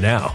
now.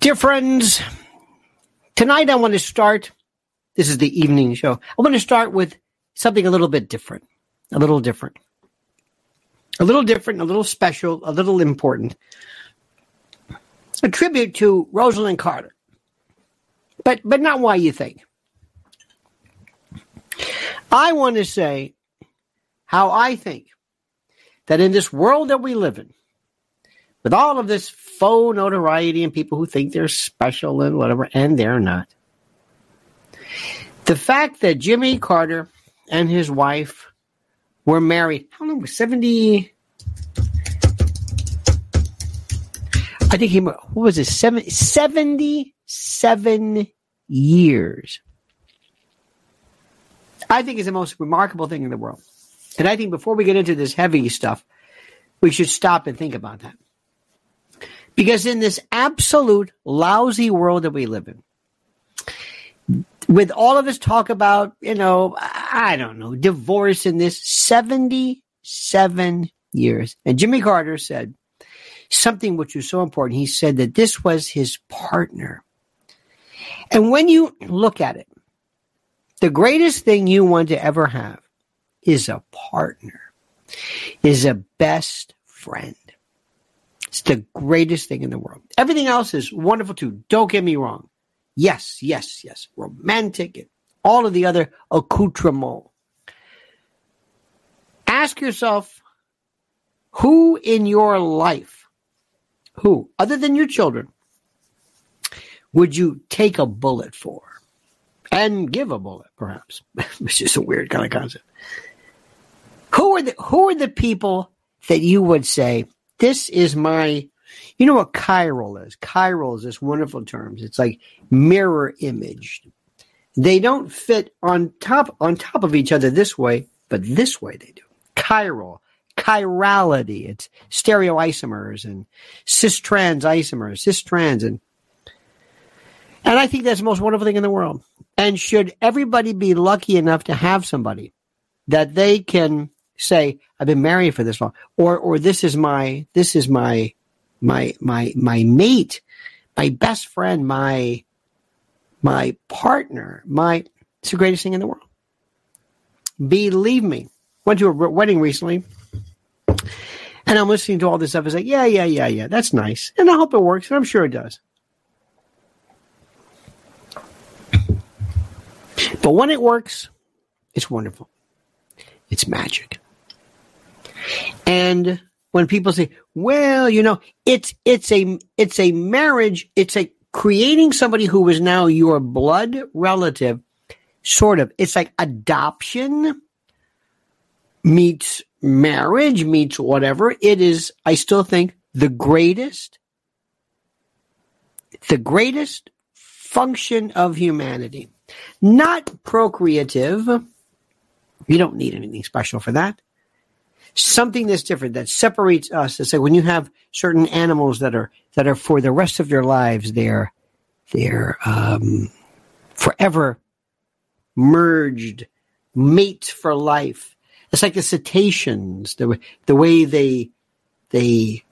Dear friends, tonight I want to start. This is the evening show. I want to start with something a little bit different. A little different. A little different, a little special, a little important. A tribute to Rosalynn Carter. But but not why you think. I want to say how I think that in this world that we live in, with all of this faux notoriety and people who think they're special and whatever, and they're not. The fact that Jimmy Carter and his wife were married, how long was 70? I think he, what was it, 70, 77 years. I think is the most remarkable thing in the world. And I think before we get into this heavy stuff, we should stop and think about that. Because in this absolute lousy world that we live in, with all of this talk about, you know, I don't know, divorce in this 77 years. And Jimmy Carter said something which was so important. He said that this was his partner. And when you look at it, the greatest thing you want to ever have is a partner, is a best friend. It's the greatest thing in the world. Everything else is wonderful too. Don't get me wrong. Yes, yes, yes. Romantic and all of the other accoutrements. Ask yourself who in your life, who, other than your children, would you take a bullet for? And give a bullet, perhaps. Which is a weird kind of concept. Who are the who are the people that you would say, this is my you know what chiral is? Chiral is this wonderful terms. It's like mirror imaged. They don't fit on top on top of each other this way, but this way they do. Chiral, chirality. It's stereoisomers and cis trans isomers, cis trans, and and I think that's the most wonderful thing in the world. And should everybody be lucky enough to have somebody that they can say, I've been married for this long, or or this is my this is my my my my mate, my best friend, my my partner, my it's the greatest thing in the world. Believe me. Went to a wedding recently, and I'm listening to all this stuff. It's like, yeah, yeah, yeah, yeah, that's nice, and I hope it works, and I'm sure it does. But when it works, it's wonderful. It's magic. And when people say, well, you know, it's, it's a, it's a marriage. It's a creating somebody who is now your blood relative. Sort of. It's like adoption meets marriage meets whatever. It is, I still think the greatest, the greatest function of humanity. Not procreative. You don't need anything special for that something that's different that separates us. It's like when you have certain animals that are that are for the rest of their lives, they're they're um, forever merged, mates for life. It's like the cetaceans, the the way they they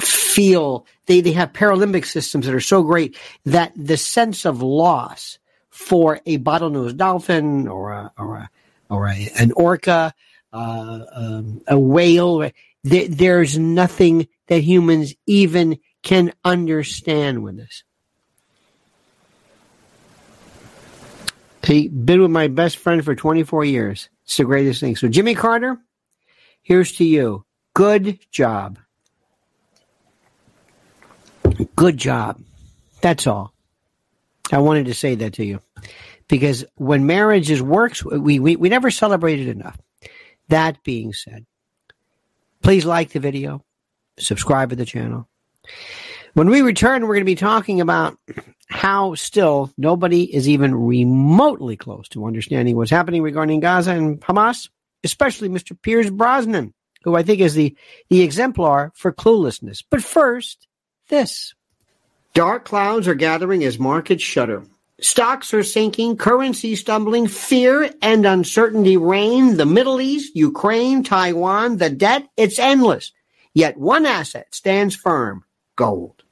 feel they they have paralimbic systems that are so great that the sense of loss for a bottlenose dolphin or a, or a, or a, an orca uh, um, a whale. There, there's nothing that humans even can understand with this. I've been with my best friend for 24 years. It's the greatest thing. So, Jimmy Carter, here's to you. Good job. Good job. That's all. I wanted to say that to you because when marriages works, we, we, we never celebrate it enough. That being said, please like the video, subscribe to the channel. When we return, we're going to be talking about how still nobody is even remotely close to understanding what's happening regarding Gaza and Hamas, especially Mr. Piers Brosnan, who I think is the, the exemplar for cluelessness. But first, this. Dark clouds are gathering as markets shudder. Stocks are sinking, currency stumbling, fear and uncertainty reign. The Middle East, Ukraine, Taiwan, the debt, it's endless. Yet one asset stands firm gold.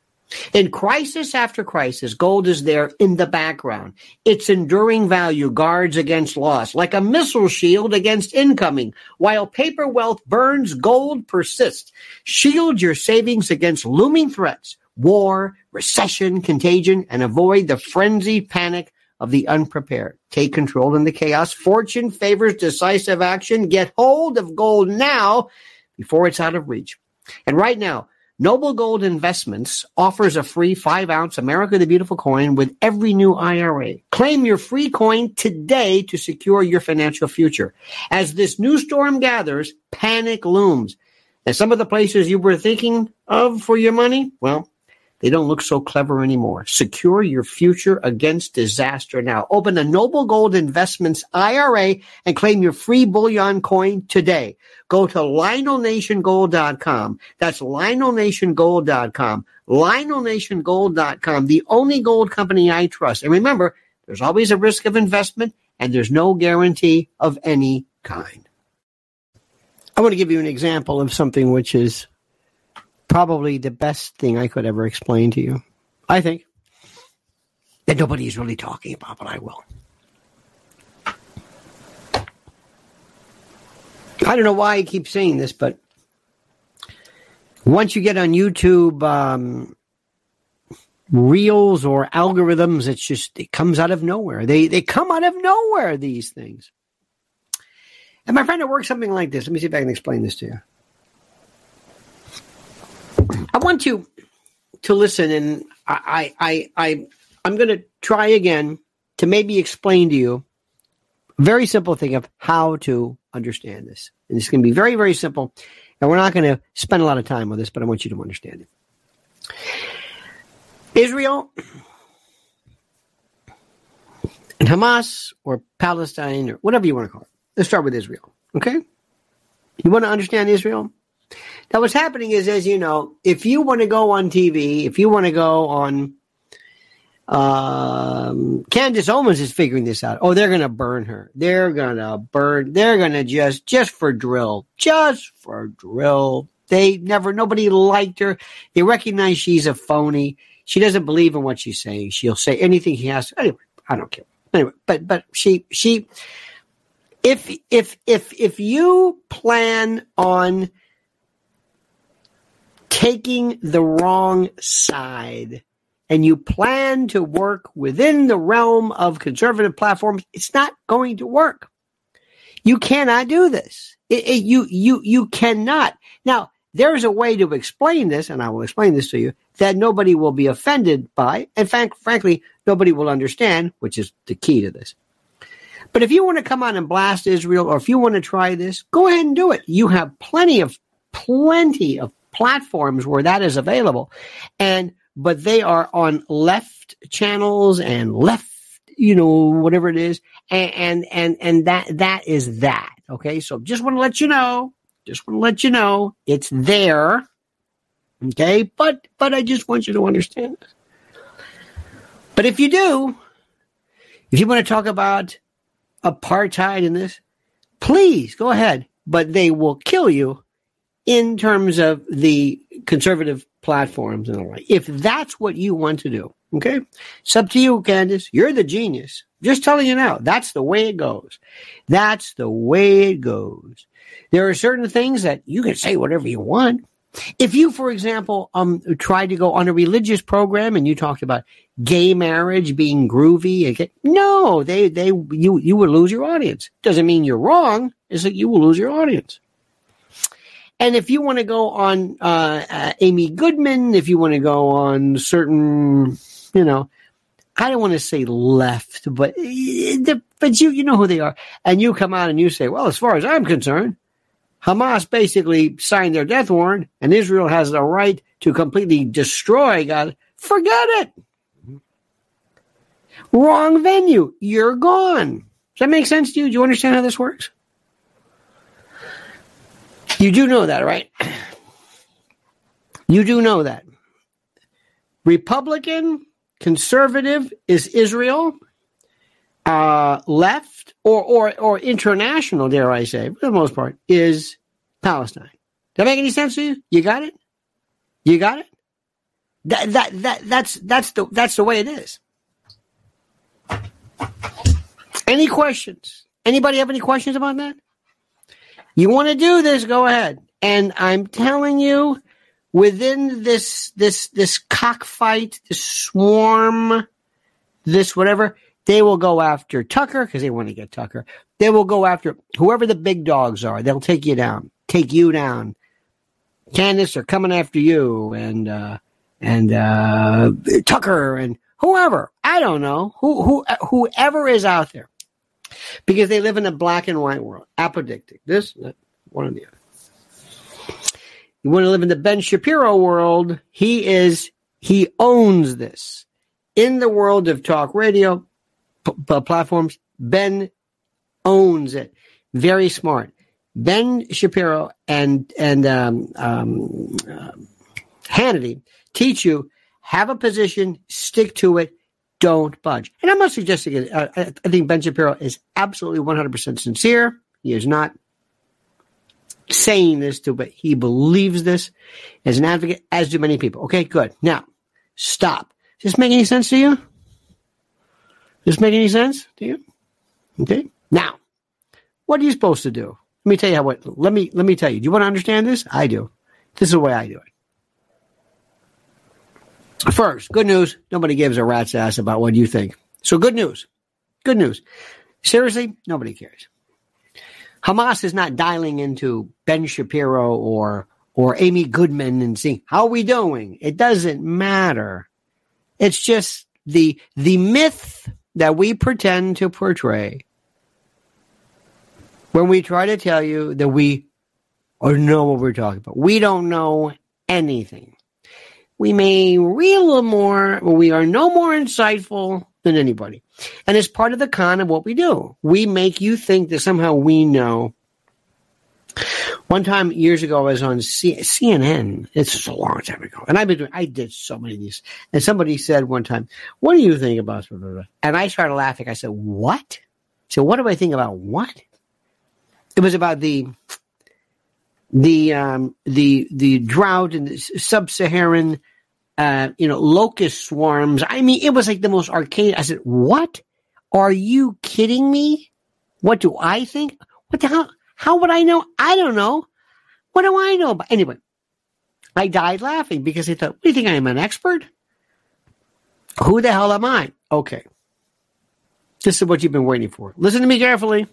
In crisis after crisis, gold is there in the background. Its enduring value guards against loss, like a missile shield against incoming. While paper wealth burns, gold persists. Shield your savings against looming threats war, recession, contagion, and avoid the frenzied panic of the unprepared. Take control in the chaos. Fortune favors decisive action. Get hold of gold now before it's out of reach. And right now, Noble Gold Investments offers a free five ounce America the Beautiful coin with every new IRA. Claim your free coin today to secure your financial future. As this new storm gathers, panic looms. And some of the places you were thinking of for your money, well, They don't look so clever anymore. Secure your future against disaster now. Open a Noble Gold Investments IRA and claim your free bullion coin today. Go to LionelNationGold.com. That's LionelNationGold.com. LionelNationGold.com, the only gold company I trust. And remember, there's always a risk of investment and there's no guarantee of any kind. I want to give you an example of something which is probably the best thing I could ever explain to you. I think that nobody is really talking about, but I will. I don't know why I keep saying this, but once you get on YouTube um, reels or algorithms, it's just it comes out of nowhere. They they come out of nowhere. These things. And my friend, it works something like this. Let me see if I can explain this to you. I want you to listen, and I, I, I, I'm going to try again to maybe explain to you a very simple thing of how to understand this. And it's going to be very, very simple. And we're not going to spend a lot of time on this, but I want you to understand it. Israel and Hamas or Palestine or whatever you want to call it. Let's start with Israel. Okay? You want to understand Israel? Now, what's happening is, as you know, if you want to go on TV, if you want to go on, um, Candace Owens is figuring this out. Oh, they're going to burn her. They're going to burn. They're going to just, just for drill, just for drill. They never, nobody liked her. They recognize she's a phony. She doesn't believe in what she's saying. She'll say anything he has. Anyway, I don't care. Anyway, but, but she, she, if, if, if, if you plan on, taking the wrong side and you plan to work within the realm of conservative platforms, it's not going to work. You cannot do this. It, it, you, you, you cannot. Now, there's a way to explain this, and I will explain this to you, that nobody will be offended by, and frank, frankly, nobody will understand, which is the key to this. But if you want to come on and blast Israel, or if you want to try this, go ahead and do it. You have plenty of, plenty of platforms where that is available. And, but they are on left channels and left, you know, whatever it is. And, and, and, and that, that is that. Okay. So just want to let you know, just want to let you know it's there. Okay. But, but I just want you to understand. But if you do, if you want to talk about apartheid in this, please go ahead. But they will kill you in terms of the conservative platforms and the like. If that's what you want to do, okay, it's up to you, Candace. You're the genius. Just telling you now, that's the way it goes. That's the way it goes. There are certain things that you can say whatever you want. If you, for example, um, tried to go on a religious program and you talked about gay marriage being groovy, okay, no, they, they, you, you would lose your audience. Doesn't mean you're wrong. It's that you will lose your audience. And if you want to go on uh, uh, Amy Goodman, if you want to go on certain, you know, I don't want to say left, but but you you know who they are, and you come out and you say, well, as far as I'm concerned, Hamas basically signed their death warrant, and Israel has the right to completely destroy God. Forget it. Wrong venue. You're gone. Does that make sense to you? Do you understand how this works? You do know that, right? You do know that. Republican, conservative is Israel. Uh, left or, or, or international, dare I say, for the most part, is Palestine. Does that make any sense to you? You got it? You got it? That, that, that, that's, that's the, that's the way it is. Any questions? Anybody have any questions about that? You want to do this? Go ahead. And I'm telling you, within this this this cockfight, this swarm, this whatever, they will go after Tucker because they want to get Tucker. They will go after whoever the big dogs are. They'll take you down, take you down. Candace are coming after you, and uh, and uh, Tucker and whoever. I don't know who who whoever is out there because they live in a black and white world, apodictic. This, one or the other. You want to live in the Ben Shapiro world. He is He owns this. In the world of talk radio p- p- platforms, Ben owns it. Very smart. Ben Shapiro and and um, um, uh, Hannity teach you have a position, stick to it, don't budge. And I'm not suggesting it. Uh, I, think Ben Shapiro is absolutely 100% sincere. He is not saying this to, but he believes this as an advocate, as do many people. Okay, good. Now, stop. Does this make any sense to you? Does this make any sense to you? Okay. Now, what are you supposed to do? Let me tell you how. What? Let me let me tell you. Do you want to understand this? I do. This is the way I do it. First, good news. Nobody gives a rat's ass about what you think. So good news. Good news. Seriously, nobody cares. Hamas is not dialing into Ben Shapiro or or Amy Goodman and seeing how are we doing. It doesn't matter. It's just the the myth that we pretend to portray when we try to tell you that we or know what we're talking about. We don't know anything. We may little more, but we are no more insightful than anybody. And it's part of the con of what we do. We make you think that somehow we know. One time years ago, I was on C- CNN. It's a long time ago, and I've been doing. I did so many of these. And somebody said one time, "What do you think about?" And I started laughing. I said, "What?" So what do I think about what? It was about the the um, the the drought and the sub-Saharan uh, you know locust swarms. I mean, it was like the most arcade. I said, "What? Are you kidding me? What do I think? What the hell? How would I know? I don't know. What do I know?" But anyway, I died laughing because I thought, "What do you think? I am an expert? Who the hell am I?" Okay, this is what you've been waiting for. Listen to me carefully.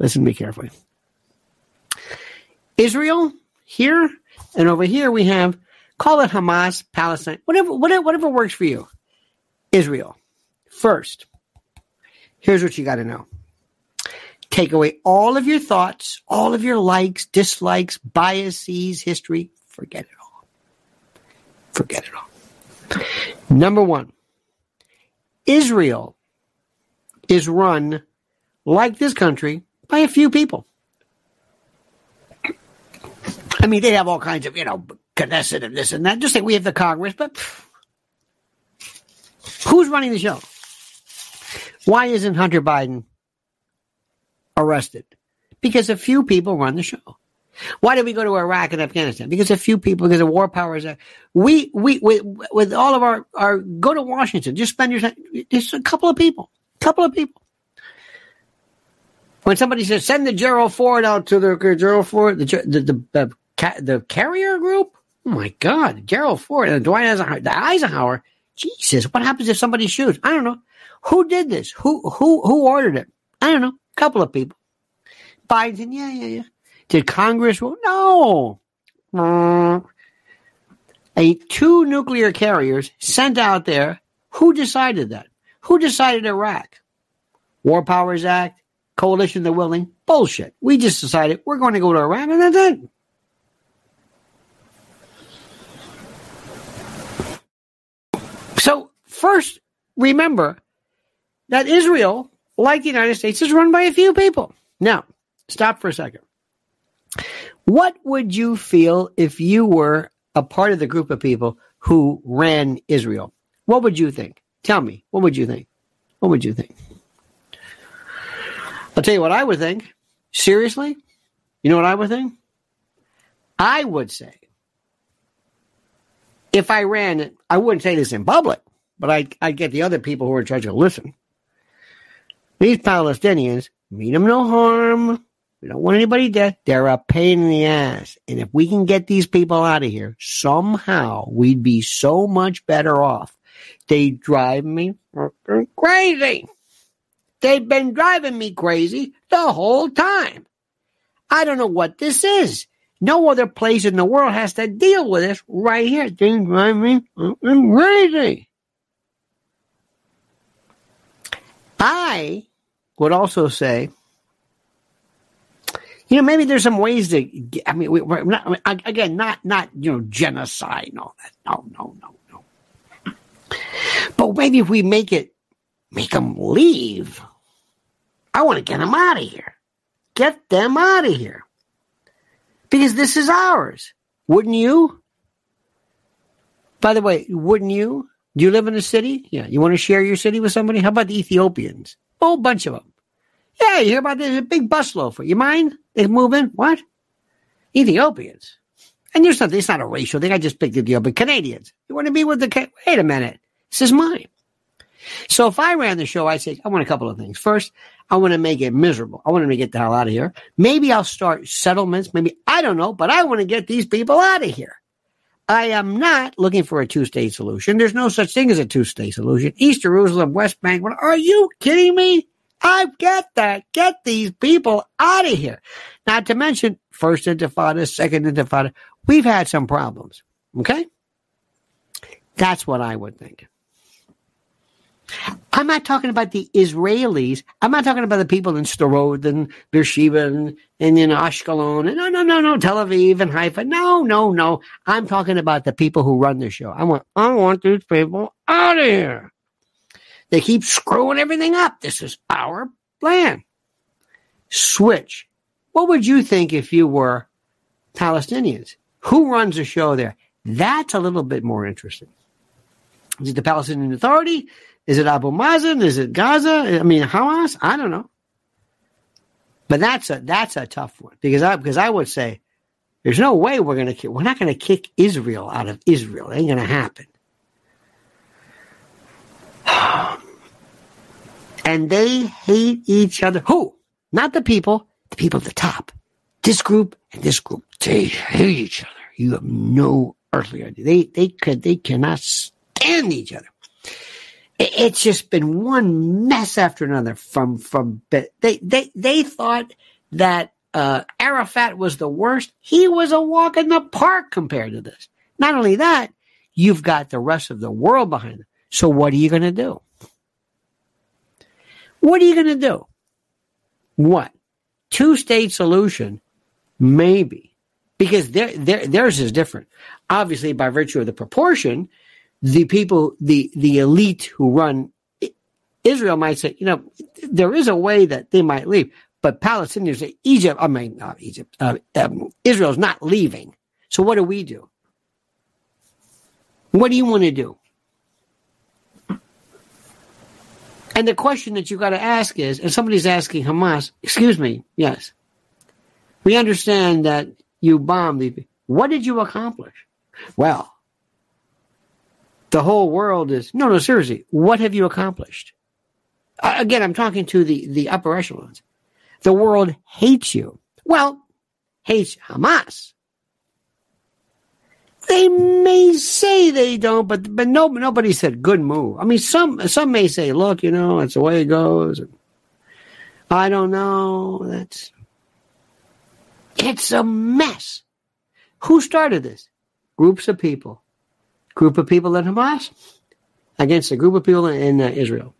Listen to me carefully. Israel here and over here we have call it Hamas, Palestine, whatever, whatever, whatever works for you. Israel. First, here's what you got to know. Take away all of your thoughts, all of your likes, dislikes, biases, history. Forget it all. Forget it all. Number one, Israel is run like this country by a few people. I mean, they have all kinds of, you know, Knesset and this and that. Just like we have the Congress, but pff, who's running the show? Why isn't Hunter Biden arrested? Because a few people run the show. Why did we go to Iraq and Afghanistan? Because a few people, because the war powers. are. We, we, with, with all of our, our, go to Washington, just spend your time. Just a couple of people, couple of people. When somebody says, send the Gerald Ford out to the Gerald Ford, the, the, the, the the carrier group. Oh my God, Gerald Ford and Dwight Eisenhower, the Eisenhower. Jesus, what happens if somebody shoots? I don't know. Who did this? Who who who ordered it? I don't know. A couple of people. Biden, yeah, yeah, yeah. Did Congress? No. A two nuclear carriers sent out there. Who decided that? Who decided Iraq? War Powers Act, Coalition of the Willing. Bullshit. We just decided we're going to go to Iraq and that's it. So, first, remember that Israel, like the United States, is run by a few people. Now, stop for a second. What would you feel if you were a part of the group of people who ran Israel? What would you think? Tell me, what would you think? What would you think? I'll tell you what I would think. Seriously? You know what I would think? I would say if I ran it, I wouldn't say this in public, but I I get the other people who are in charge to listen. These Palestinians mean them no harm. We don't want anybody dead. They're a pain in the ass. And if we can get these people out of here, somehow we'd be so much better off. They drive me crazy. They've been driving me crazy the whole time. I don't know what this is. No other place in the world has to deal with this right here. Things drive me crazy. I would also say, you know, maybe there's some ways to. I mean, we, are not again, not not you know genocide and all that. No, no, no, no. But maybe if we make it, make them leave. I want to get them out of here. Get them out of here. Because this is ours. Wouldn't you? By the way, wouldn't you? Do you live in a city? Yeah. You want to share your city with somebody? How about the Ethiopians? A whole bunch of them. Yeah, you hear about this? A big bus load for you mind? They move in? What? Ethiopians. And there's something, it's not a racial thing. I just picked Ethiopian Canadians. You want to be with the, wait a minute. This is mine. So if I ran the show, I'd say, I want a couple of things. First, I want to make it miserable. I want to get the hell out of here. Maybe I'll start settlements. Maybe, I don't know, but I want to get these people out of here. I am not looking for a two state solution. There's no such thing as a two state solution. East Jerusalem, West Bank. Are you kidding me? I've got that. Get these people out of here. Not to mention first intifada, second intifada. We've had some problems. Okay. That's what I would think. I'm not talking about the Israelis. I'm not talking about the people in Sderot and Beersheba and, and in Ashkelon. And no, no, no, no, Tel Aviv and Haifa. No, no, no. I'm talking about the people who run the show. I want, I want these people out of here. They keep screwing everything up. This is our plan. Switch. What would you think if you were Palestinians? Who runs the show there? That's a little bit more interesting. Is it the Palestinian Authority? Is it Abu Mazen? Is it Gaza? I mean, Hamas? I don't know. But that's a that's a tough one because I because I would say there's no way we're gonna we're not gonna kick Israel out of Israel. It ain't gonna happen. and they hate each other. Who? Not the people. The people at the top. This group and this group. They hate each other. You have no earthly idea. They they could they cannot stand each other it's just been one mess after another from from they they they thought that uh, Arafat was the worst. He was a walk in the park compared to this. Not only that, you've got the rest of the world behind it. So what are you going to do? What are you going to do? What? Two state solution? Maybe. Because their, their, theirs is different. Obviously, by virtue of the proportion, the people, the, the elite who run Israel might say, you know, there is a way that they might leave, but Palestinians Egypt, I mean, not Egypt, uh, um, not leaving. So what do we do? What do you want to do? And the question that you got to ask is, and somebody's asking Hamas, excuse me, yes, we understand that you bombed the, what did you accomplish? Well, the whole world is no, no. Seriously, what have you accomplished? Again, I'm talking to the the upper echelons. The world hates you. Well, hates Hamas. They may say they don't, but but no, nobody said good move. I mean, some some may say, look, you know, it's the way it goes. I don't know. That's it's a mess. Who started this? Groups of people group of people in Hamas against a group of people in uh, Israel.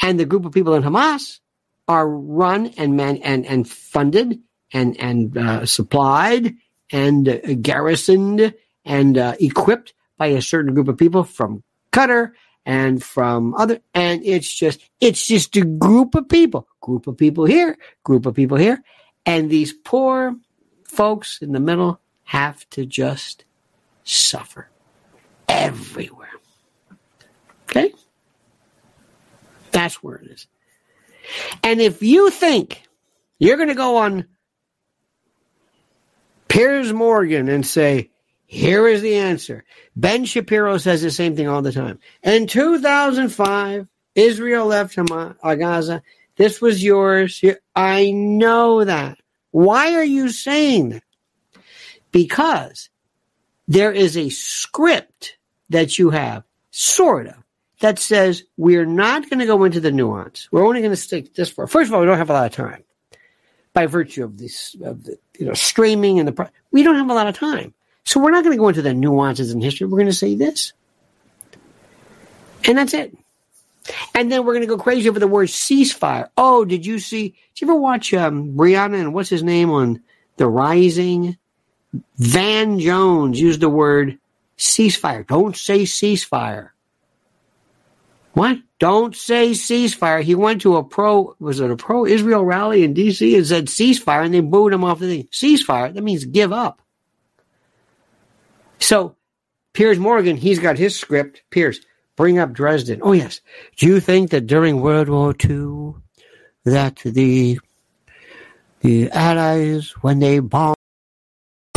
And the group of people in Hamas are run and man and, and funded and, and uh, supplied and uh, garrisoned and uh, equipped by a certain group of people from Qatar and from other and it's just it's just a group of people group of people here group of people here and these poor folks in the middle have to just suffer everywhere. Okay? That's where it is. And if you think you're going to go on Piers Morgan and say, here is the answer. Ben Shapiro says the same thing all the time. In 2005, Israel left Hamas, uh, Gaza. This was yours. I know that. Why are you saying that? Because there is a script that you have, sort of, that says we're not going to go into the nuance. We're only going to stick this for. First of all, we don't have a lot of time by virtue of this, of the you know streaming and the. We don't have a lot of time, so we're not going to go into the nuances in history. We're going to say this, and that's it. And then we're going to go crazy over the word ceasefire. Oh, did you see? Did you ever watch um, Brianna and what's his name on The Rising? Van Jones used the word ceasefire. Don't say ceasefire. What? Don't say ceasefire. He went to a pro, was it a pro Israel rally in D.C. and said ceasefire and they booed him off the thing. Ceasefire, that means give up. So, Piers Morgan, he's got his script. Piers, bring up Dresden. Oh, yes. Do you think that during World War II, that the, the Allies, when they bombed,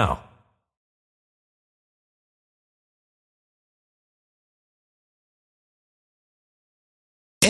now.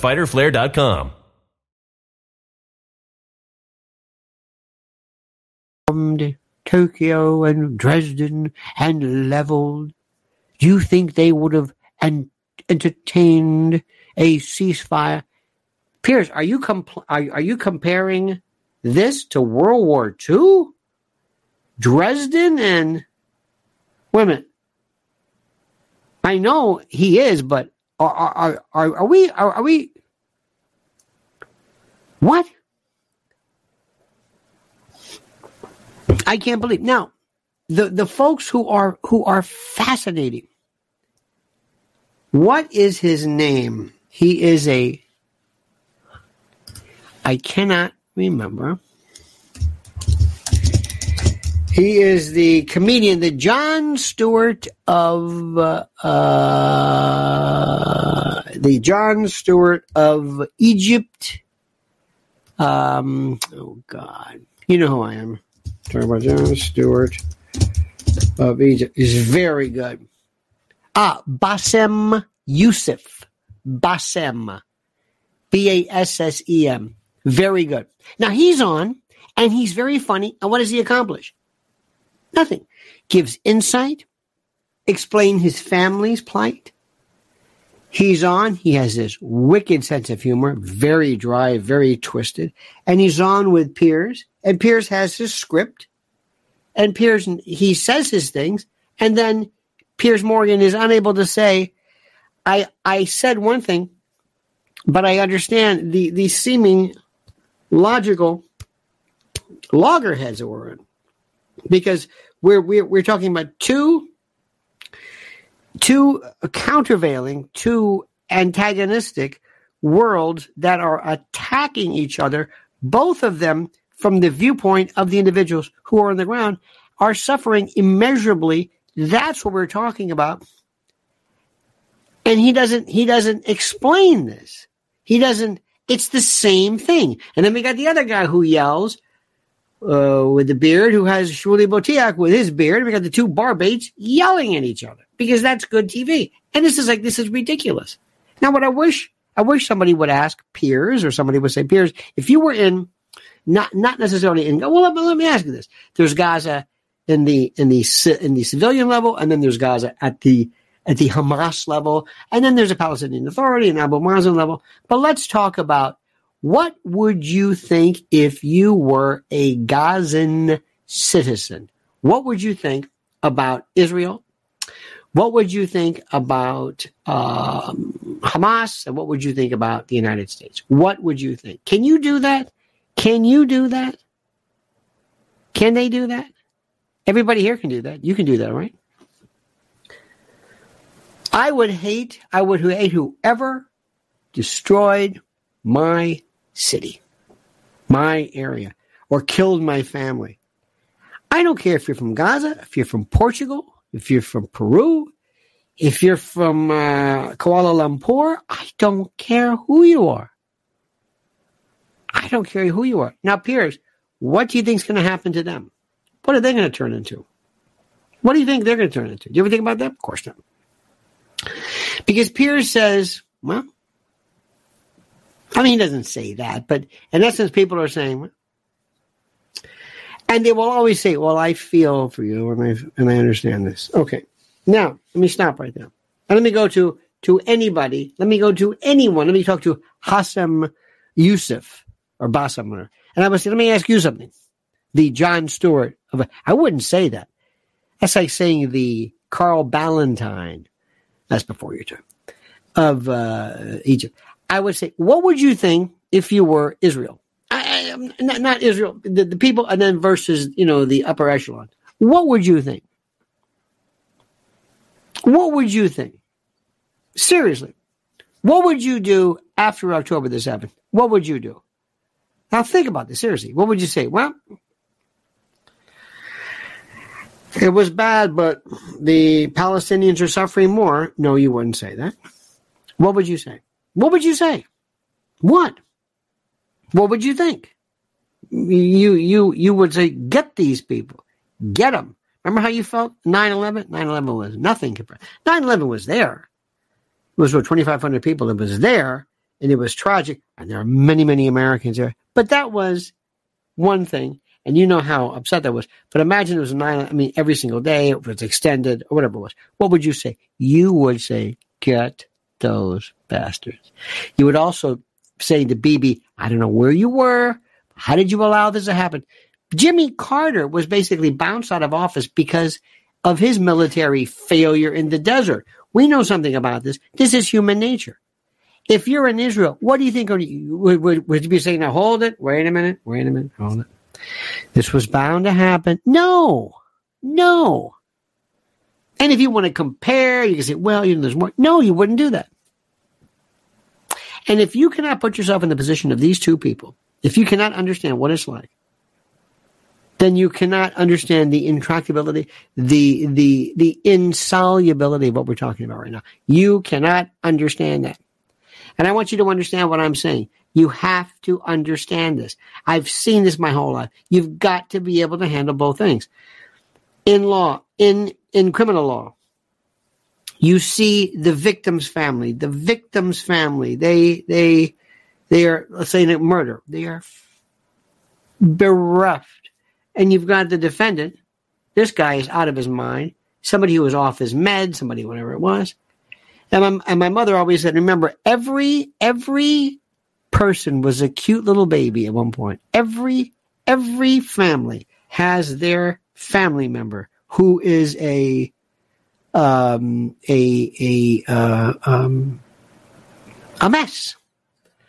www.fighterflare.com. bombed Tokyo and Dresden and leveled, do you think they would have en- entertained a ceasefire? Piers, are you compl- are, are you comparing this to World War II? Dresden and women. I know he is, but are are are, are we are, are we what? I can't believe now the the folks who are who are fascinating. What is his name? He is a I cannot remember. He is the comedian, the Jon Stewart of uh, uh, the Jon Stewart of Egypt. Um, oh God, you know who I am. Talking about Jon Stewart of Egypt is very good. Ah, Bassem Youssef. Bassem. B A S S E M. Very good. Now he's on and he's very funny. And what does he accomplish? Nothing. Gives insight, explain his family's plight, He's on. He has this wicked sense of humor, very dry, very twisted. And he's on with Piers. And Piers has his script. And Piers, he says his things. And then Piers Morgan is unable to say, I, I said one thing, but I understand the, the seeming logical loggerheads that we're in. Because we're, we're, we're talking about two two countervailing, two antagonistic worlds that are attacking each other, both of them from the viewpoint of the individuals who are on the ground are suffering immeasurably. That's what we're talking about. And he doesn't he doesn't explain this. He doesn't it's the same thing. And then we got the other guy who yells, uh, with the beard who has Shmuley Boteach with his beard. We got the two barbaits yelling at each other because that's good TV. And this is like, this is ridiculous. Now, what I wish, I wish somebody would ask Piers or somebody would say, Piers, if you were in, not, not necessarily in, well, let, let me ask you this. There's Gaza in the, in the, in the civilian level, and then there's Gaza at the, at the Hamas level, and then there's a Palestinian Authority and Abu Mazen level. But let's talk about what would you think if you were a Gazan citizen? What would you think about Israel? What would you think about um, Hamas? And what would you think about the United States? What would you think? Can you do that? Can you do that? Can they do that? Everybody here can do that. You can do that, right? I would hate, I would hate whoever destroyed my city, my area, or killed my family. I don't care if you're from Gaza, if you're from Portugal, if you're from Peru, if you're from uh, Kuala Lumpur, I don't care who you are. I don't care who you are. Now, Piers, what do you think is going to happen to them? What are they going to turn into? What do you think they're going to turn into? Do you ever think about that? Of course not. Because Piers says, well, I mean, he doesn't say that, but in essence, people are saying, and they will always say, "Well, I feel for you, and I and I understand this." Okay, now let me stop right there, and let me go to to anybody. Let me go to anyone. Let me talk to Hassam Yusuf or Bassam, and I would say, "Let me ask you something." The Jon Stewart of I wouldn't say that. That's like saying the Carl Ballantine. That's before your time of uh, Egypt. I would say, what would you think if you were Israel? I, I, um, not, not Israel, the, the people, and then versus, you know, the upper echelon. What would you think? What would you think? Seriously. What would you do after October the 7th? What would you do? Now think about this seriously. What would you say? Well, it was bad, but the Palestinians are suffering more. No, you wouldn't say that. What would you say? What would you say? What? What would you think? You you you would say, get these people, get them. Remember how you felt 9-11? 9-11 was nothing compared. 9-11 was there. It was what 2,500 people. It was there, and it was tragic. And there are many, many Americans there. But that was one thing, and you know how upset that was. But imagine it was nine. I mean, every single day it was extended or whatever it was. What would you say? You would say, get those bastards. You would also say to Bibi, I don't know where you were. How did you allow this to happen? Jimmy Carter was basically bounced out of office because of his military failure in the desert. We know something about this. This is human nature. If you're in Israel, what do you think? Would, would, would you be saying, now hold it, wait a minute, wait a minute, hold it. This was bound to happen. No, no. And if you want to compare, you can say, well, you know, there's more. No, you wouldn't do that. And if you cannot put yourself in the position of these two people, if you cannot understand what it's like, then you cannot understand the intractability, the the the insolubility of what we're talking about right now. You cannot understand that. And I want you to understand what I'm saying. You have to understand this. I've seen this my whole life. You've got to be able to handle both things. In law, in in criminal law, you see the victim's family, the victim's family, they, they, they are, let's say, a murder. They are bereft. And you've got the defendant. This guy is out of his mind. Somebody who was off his med, somebody, whatever it was. And my, and my mother always said, remember, every every person was a cute little baby at one point. Every every family has their family member who is a um, a a uh, um, a mess,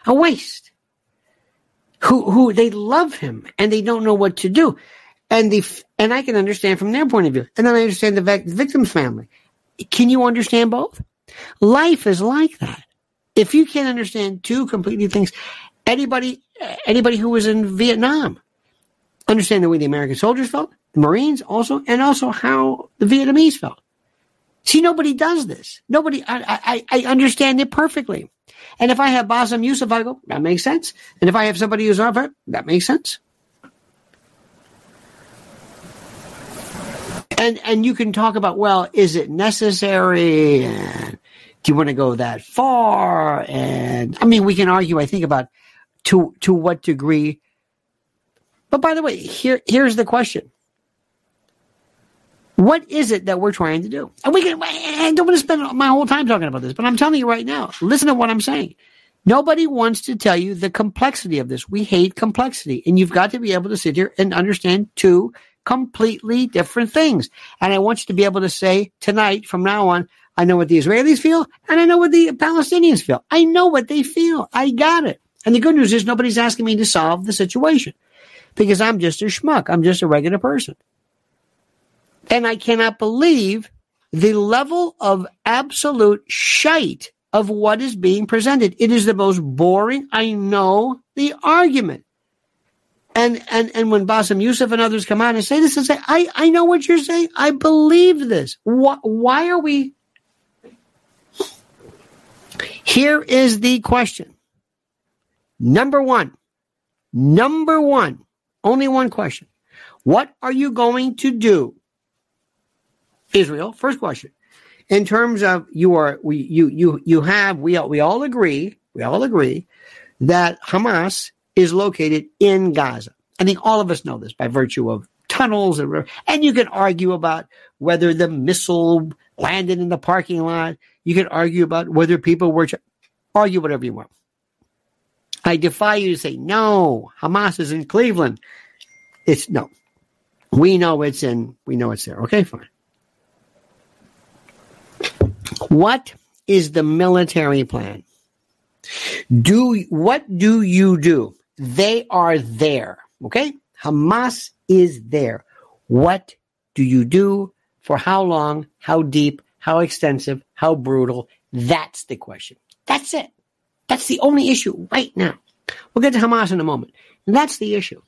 a waste. Who who they love him and they don't know what to do, and the and I can understand from their point of view, and then I understand the victim's family. Can you understand both? Life is like that. If you can't understand two completely things, anybody anybody who was in Vietnam understand the way the American soldiers felt, the Marines also, and also how the Vietnamese felt. See, nobody does this. Nobody, I, I, I understand it perfectly. And if I have Bassem Youssef, I go, that makes sense. And if I have somebody who's it, that makes sense. And, and you can talk about, well, is it necessary? And do you want to go that far? And I mean, we can argue, I think, about to, to what degree. But by the way, here, here's the question. What is it that we're trying to do? And we can, I don't want to spend my whole time talking about this, but I'm telling you right now, listen to what I'm saying. Nobody wants to tell you the complexity of this. We hate complexity. And you've got to be able to sit here and understand two completely different things. And I want you to be able to say tonight, from now on, I know what the Israelis feel and I know what the Palestinians feel. I know what they feel. I got it. And the good news is nobody's asking me to solve the situation because I'm just a schmuck. I'm just a regular person. And I cannot believe the level of absolute shite of what is being presented. It is the most boring. I know the argument. And and and when Bassem Youssef and others come out and say this and say, I, I know what you're saying. I believe this. Why, why are we? Here is the question. Number one. Number one. Only one question. What are you going to do Israel. First question. In terms of you are we you you you have we all, we all agree we all agree that Hamas is located in Gaza. I think all of us know this by virtue of tunnels and and you can argue about whether the missile landed in the parking lot. You can argue about whether people were argue whatever you want. I defy you to say no. Hamas is in Cleveland. It's no. We know it's in. We know it's there. Okay, fine. What is the military plan? Do what do you do? They are there. Okay? Hamas is there. What do you do? For how long? How deep? How extensive? How brutal? That's the question. That's it. That's the only issue right now. We'll get to Hamas in a moment. That's the issue.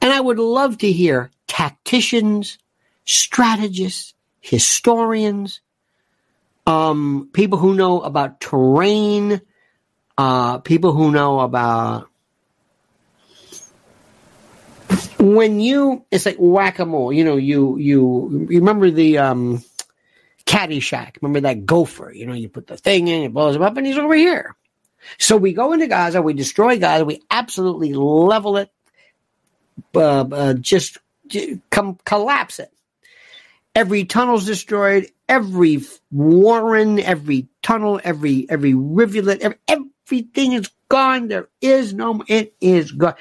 And I would love to hear tacticians, strategists, historians, um, people who know about terrain, uh, people who know about when you it's like whack-a-mole you know you you remember the um Caddyshack remember that gopher you know you put the thing in it blows him up and he's over here. So we go into gaza we destroy gaza we absolutely level it uh, uh, just come collapse it every tunnel's destroyed every warren, every tunnel, every every rivulet, every, everything is gone. There is no. It is gone.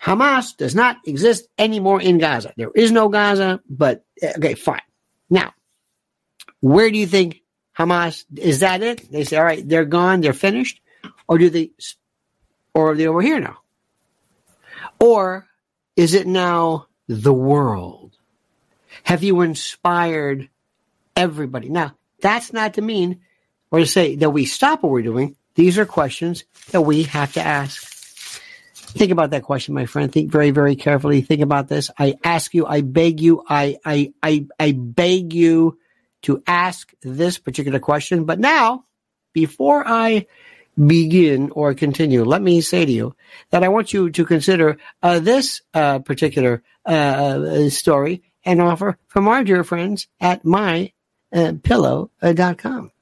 Hamas does not exist anymore in Gaza. There is no Gaza. But eh, okay, fine. Now, where do you think Hamas is? That it? They say, all right, they're gone. They're finished, or do they? Or are they over here now? Or is it now the world? Have you inspired everybody. Now, that's not to mean or to say that we stop what we're doing. These are questions that we have to ask. Think about that question, my friend. Think very, very carefully. Think about this. I ask you, I beg you, I, I, I, I beg you to ask this particular question. But now, before I begin or continue, let me say to you that I want you to consider uh, this uh, particular uh, story and offer from our dear friends at my uh, pillow.com.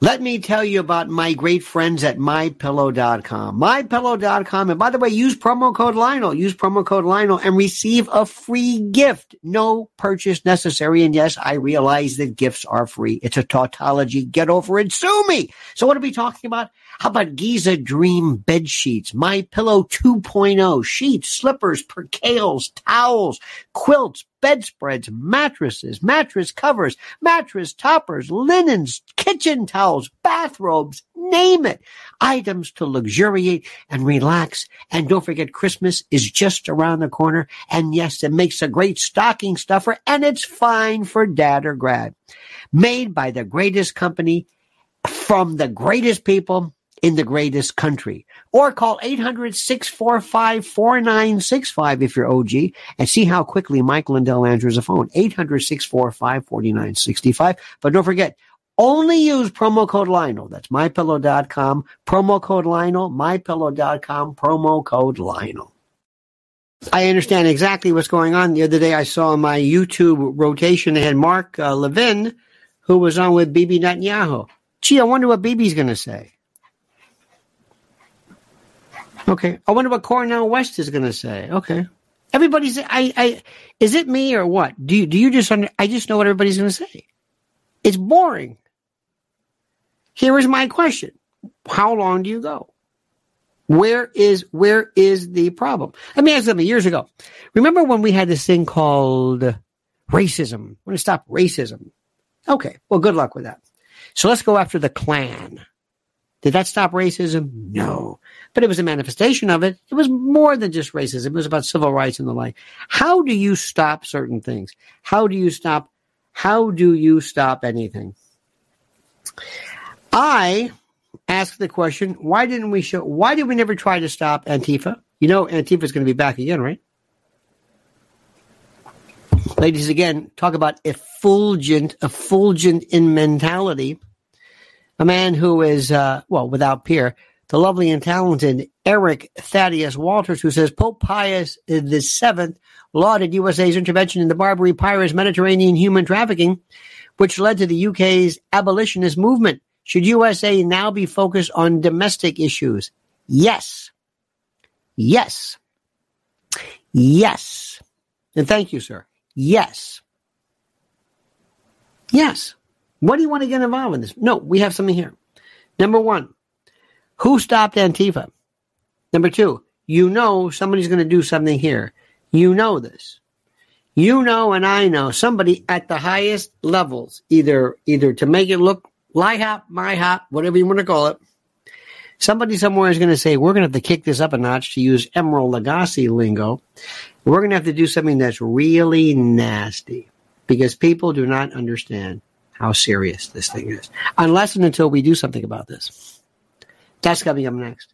Let me tell you about my great friends at mypillow.com. Mypillow.com. And by the way, use promo code Lionel. Use promo code Lionel and receive a free gift. No purchase necessary. And yes, I realize that gifts are free. It's a tautology. Get over it. Sue me. So what are we talking about? How about Giza Dream bed sheets? My Pillow 2.0 sheets, slippers, percales, towels, quilts, bedspreads, mattresses, mattress covers, mattress toppers, linens, kitchen towels, bathrobes, name it. Items to luxuriate and relax. And don't forget Christmas is just around the corner. And yes, it makes a great stocking stuffer and it's fine for dad or grad. Made by the greatest company from the greatest people in the greatest country. Or call 800-645-4965 if you're OG and see how quickly Mike Lindell answers the phone. 800-645-4965. But don't forget, only use promo code Lionel. That's mypillow.com. Promo code Lionel, mypillow.com, promo code Lionel. I understand exactly what's going on. The other day I saw my YouTube rotation, they had Mark uh, Levin, who was on with Bibi Netanyahu. Gee, I wonder what Bibi's going to say. Okay. I wonder what Cornel West is going to say. Okay. Everybody's, I, I, is it me or what? Do you, do you just, under, I just know what everybody's going to say. It's boring. Here is my question. How long do you go? Where is, where is the problem? Let me ask something years ago. Remember when we had this thing called racism? We're going to stop racism. Okay. Well, good luck with that. So let's go after the Klan. Did that stop racism? No. But it was a manifestation of it. It was more than just racism. It was about civil rights and the like. How do you stop certain things? How do you stop? How do you stop anything? I ask the question, why didn't we show, why did we never try to stop Antifa? You know, Antifa is going to be back again, right? Ladies, again, talk about effulgent, effulgent in mentality a man who is, uh, well, without peer, the lovely and talented Eric Thaddeus Walters, who says Pope Pius VII lauded USA's intervention in the Barbary Pirates Mediterranean human trafficking, which led to the UK's abolitionist movement. Should USA now be focused on domestic issues? Yes. Yes. Yes. And thank you, sir. Yes. Yes. What do you want to get involved in this? No, we have something here. Number one, who stopped Antifa? Number two, you know somebody's going to do something here. You know this. You know, and I know somebody at the highest levels, either either to make it look LIHOP, my hop, whatever you want to call it. Somebody somewhere is going to say, we're going to have to kick this up a notch to use Emeril Lagasse lingo. We're going to have to do something that's really nasty because people do not understand how serious this thing is. Unless and until we do something about this. That's coming up next.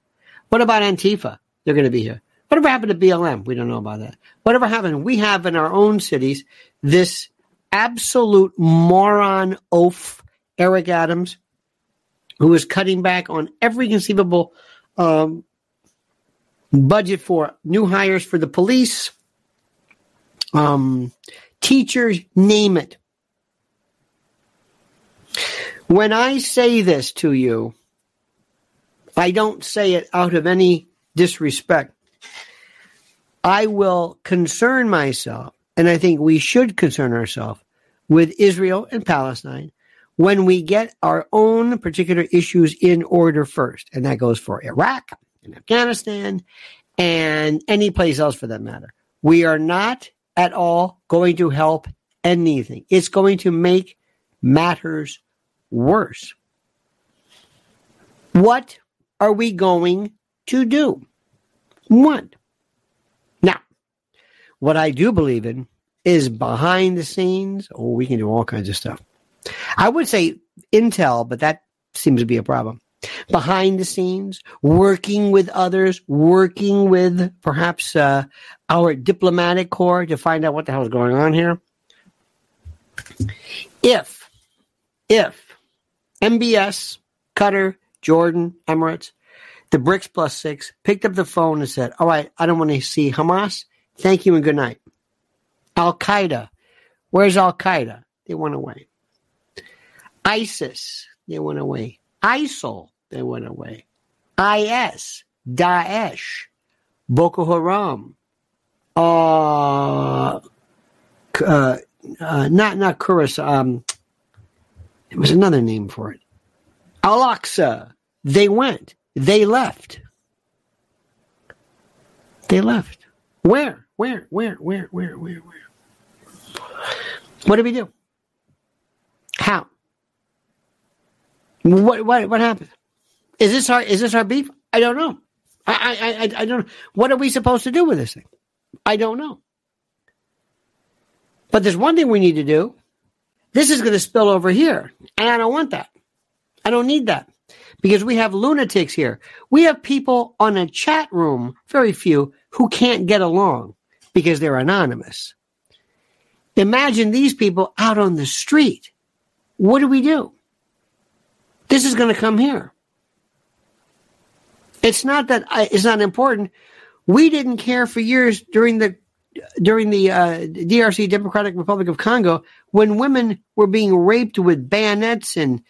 What about Antifa? They're going to be here. Whatever happened to BLM? We don't know about that. Whatever happened? We have in our own cities this absolute moron oaf, Eric Adams, who is cutting back on every conceivable um, budget for new hires for the police, um, teachers, name it. When I say this to you, I don't say it out of any disrespect. I will concern myself, and I think we should concern ourselves with Israel and Palestine when we get our own particular issues in order first. And that goes for Iraq and Afghanistan and any place else for that matter. We are not at all going to help anything. It's going to make matters worse. What are we going to do? What? Now, what I do believe in is behind the scenes. Oh, we can do all kinds of stuff. I would say intel, but that seems to be a problem. Behind the scenes, working with others, working with perhaps uh, our diplomatic corps to find out what the hell is going on here. If, if MBS, Qatar, Jordan, Emirates, the BRICS plus six picked up the phone and said, All right, I don't want to see Hamas. Thank you and good night. Al Qaeda. Where's Al Qaeda? They went away. ISIS. they went away. ISIL, they went away. IS, Daesh, Boko Haram, uh, uh, uh, not not Kuras. Um, it was another name for it. Al-Aqsa. They went. They left. They left. Where? Where? Where? Where? Where? Where? Where? What did we do? How? What? What? What happened? Is this our? Is this our beef? I don't know. I, I, I, I don't. What are we supposed to do with this thing? I don't know. But there's one thing we need to do. This is going to spill over here, and I don't want that. I don't need that because we have lunatics here. We have people on a chat room, very few, who can't get along because they're anonymous. Imagine these people out on the street. What do we do? This is going to come here. It's not that I, it's not important. We didn't care for years during the during the uh, DRC Democratic Republic of Congo when women were being raped with bayonets and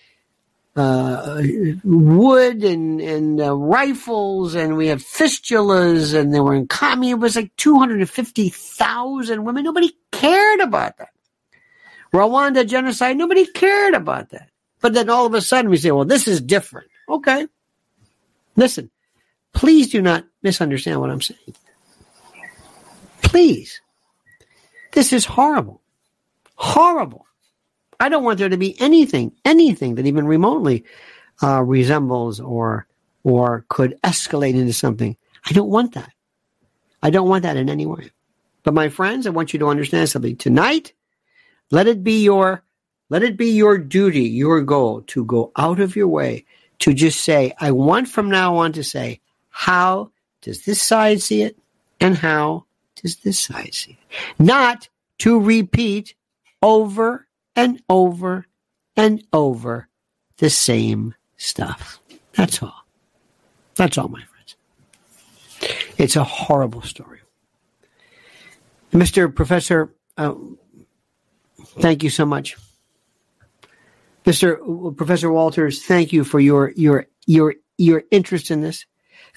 uh, wood and and uh, rifles, and we have fistulas, and they were in commune. It was like two hundred and fifty thousand women. Nobody cared about that. Rwanda genocide. Nobody cared about that. But then all of a sudden we say, "Well, this is different." Okay, listen. Please do not misunderstand what I'm saying. Please. This is horrible. Horrible. I don't want there to be anything, anything that even remotely uh, resembles or or could escalate into something. I don't want that. I don't want that in any way. But my friends, I want you to understand something. Tonight, let it be your let it be your duty, your goal to go out of your way to just say, I want from now on to say, how does this side see it? And how does this? Not to repeat over and over and over the same stuff. That's all. That's all, my friends. It's a horrible story. Mr. Professor, uh, thank you so much. Mr. Professor Walters, thank you for your your your your interest in this.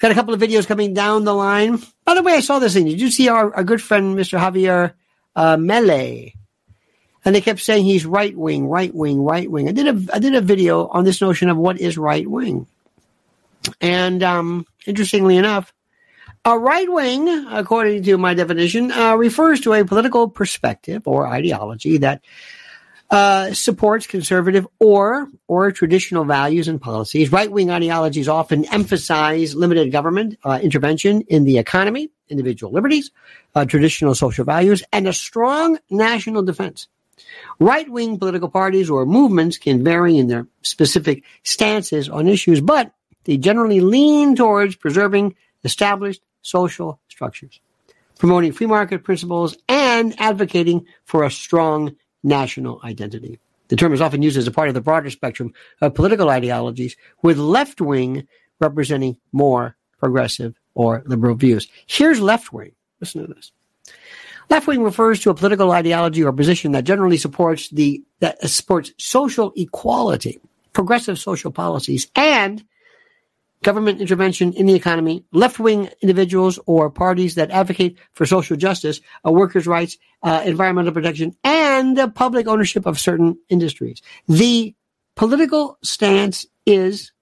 Got a couple of videos coming down the line. By the way, I saw this thing. Did you see our, our good friend, Mr. Javier uh, Milei? And they kept saying he's right wing, right wing, right wing. I did a I did a video on this notion of what is right wing. And um, interestingly enough, a right wing, according to my definition, uh, refers to a political perspective or ideology that uh, supports conservative or or traditional values and policies. Right wing ideologies often emphasize limited government uh, intervention in the economy, individual liberties, uh, traditional social values, and a strong national defense. Right wing political parties or movements can vary in their specific stances on issues, but they generally lean towards preserving established social structures, promoting free market principles, and advocating for a strong national identity. The term is often used as a part of the broader spectrum of political ideologies, with left wing representing more progressive or liberal views. Here's left wing. Listen to this. Left wing refers to a political ideology or position that generally supports the that supports social equality, progressive social policies, and government intervention in the economy, left wing individuals or parties that advocate for social justice, uh, workers' rights, uh, environmental protection, and the public ownership of certain industries. The political stance is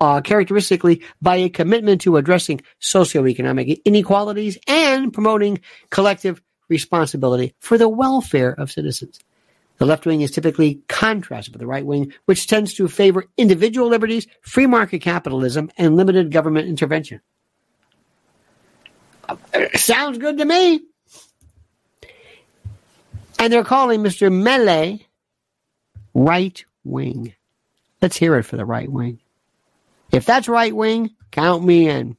uh, characteristically by a commitment to addressing socioeconomic inequalities and promoting collective responsibility for the welfare of citizens. The left wing is typically contrasted with the right wing, which tends to favor individual liberties, free market capitalism, and limited government intervention. Uh, sounds good to me. And they're calling Mr. Milei right wing. Let's hear it for the right wing. If that's right wing, count me in.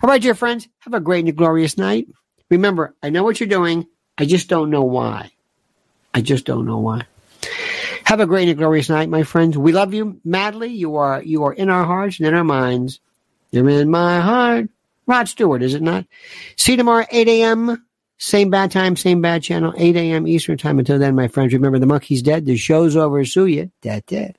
All right, dear friends, have a great and glorious night. Remember, I know what you're doing. I just don't know why. I just don't know why. Have a great and glorious night, my friends. We love you madly. You are you are in our hearts and in our minds. You're in my heart. Rod Stewart, is it not? See you tomorrow, 8 a.m. Same bad time, same bad channel, 8 a.m. Eastern time. Until then, my friends, remember the monkey's dead. The show's over. Sue you. Dead, dead.